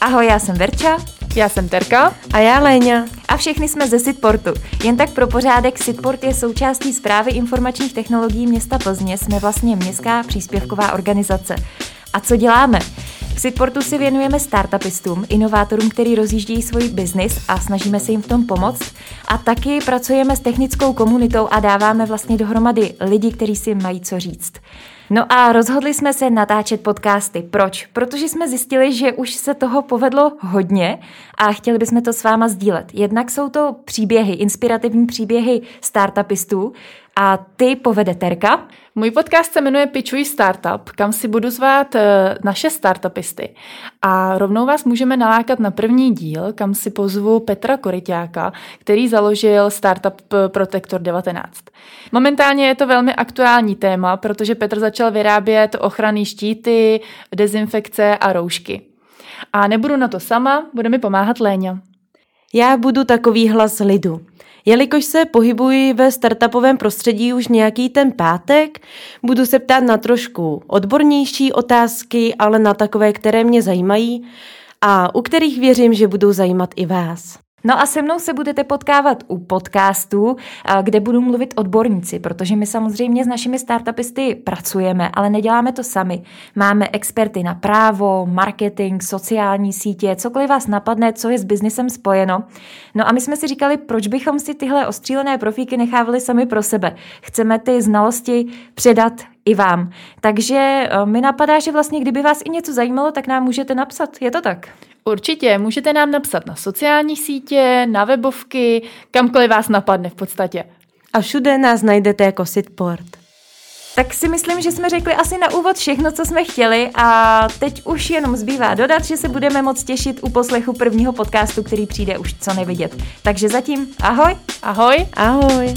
Ahoj, já jsem Verča. Já jsem Terka. A já Léňa. A všechny jsme ze Sitportu. Jen tak pro pořádek, Sitport je součástí zprávy informačních technologií města Plzně. Jsme vlastně městská příspěvková organizace. A co děláme? V Sitportu si věnujeme startupistům, inovátorům, který rozjíždějí svůj biznis a snažíme se jim v tom pomoct. A taky pracujeme s technickou komunitou a dáváme vlastně dohromady lidi, kteří si mají co říct. No a rozhodli jsme se natáčet podcasty. Proč? Protože jsme zjistili, že už se toho povedlo hodně a chtěli bychom to s váma sdílet. Jednak jsou to příběhy, inspirativní příběhy startupistů a ty povede Terka. Můj podcast se jmenuje Pitchuj Startup, kam si budu zvát eh, naše startupisty. A rovnou vás můžeme nalákat na první díl, kam si pozvu Petra Koryťáka, který založil Startup Protector 19. Momentálně je to velmi aktuální téma, protože Petr začal vyrábět ochranné štíty, dezinfekce a roušky. A nebudu na to sama, bude mi pomáhat Léňa. Já budu takový hlas lidu. Jelikož se pohybuji ve startupovém prostředí už nějaký ten pátek, budu se ptát na trošku odbornější otázky, ale na takové, které mě zajímají a u kterých věřím, že budou zajímat i vás. No a se mnou se budete potkávat u podcastu, kde budu mluvit odborníci, protože my samozřejmě s našimi startupisty pracujeme, ale neděláme to sami. Máme experty na právo, marketing, sociální sítě, cokoliv vás napadne, co je s biznisem spojeno. No a my jsme si říkali, proč bychom si tyhle ostřílené profíky nechávali sami pro sebe. Chceme ty znalosti předat i vám. Takže eh, mi napadá, že vlastně kdyby vás i něco zajímalo, tak nám můžete napsat. Je to tak? Určitě, můžete nám napsat na sociální sítě, na webovky, kamkoliv vás napadne v podstatě. A všude nás najdete jako Sitport. Tak si myslím, že jsme řekli asi na úvod všechno, co jsme chtěli a teď už jenom zbývá dodat, že se budeme moc těšit u poslechu prvního podcastu, který přijde už co nevidět. Takže zatím ahoj. Ahoj. Ahoj.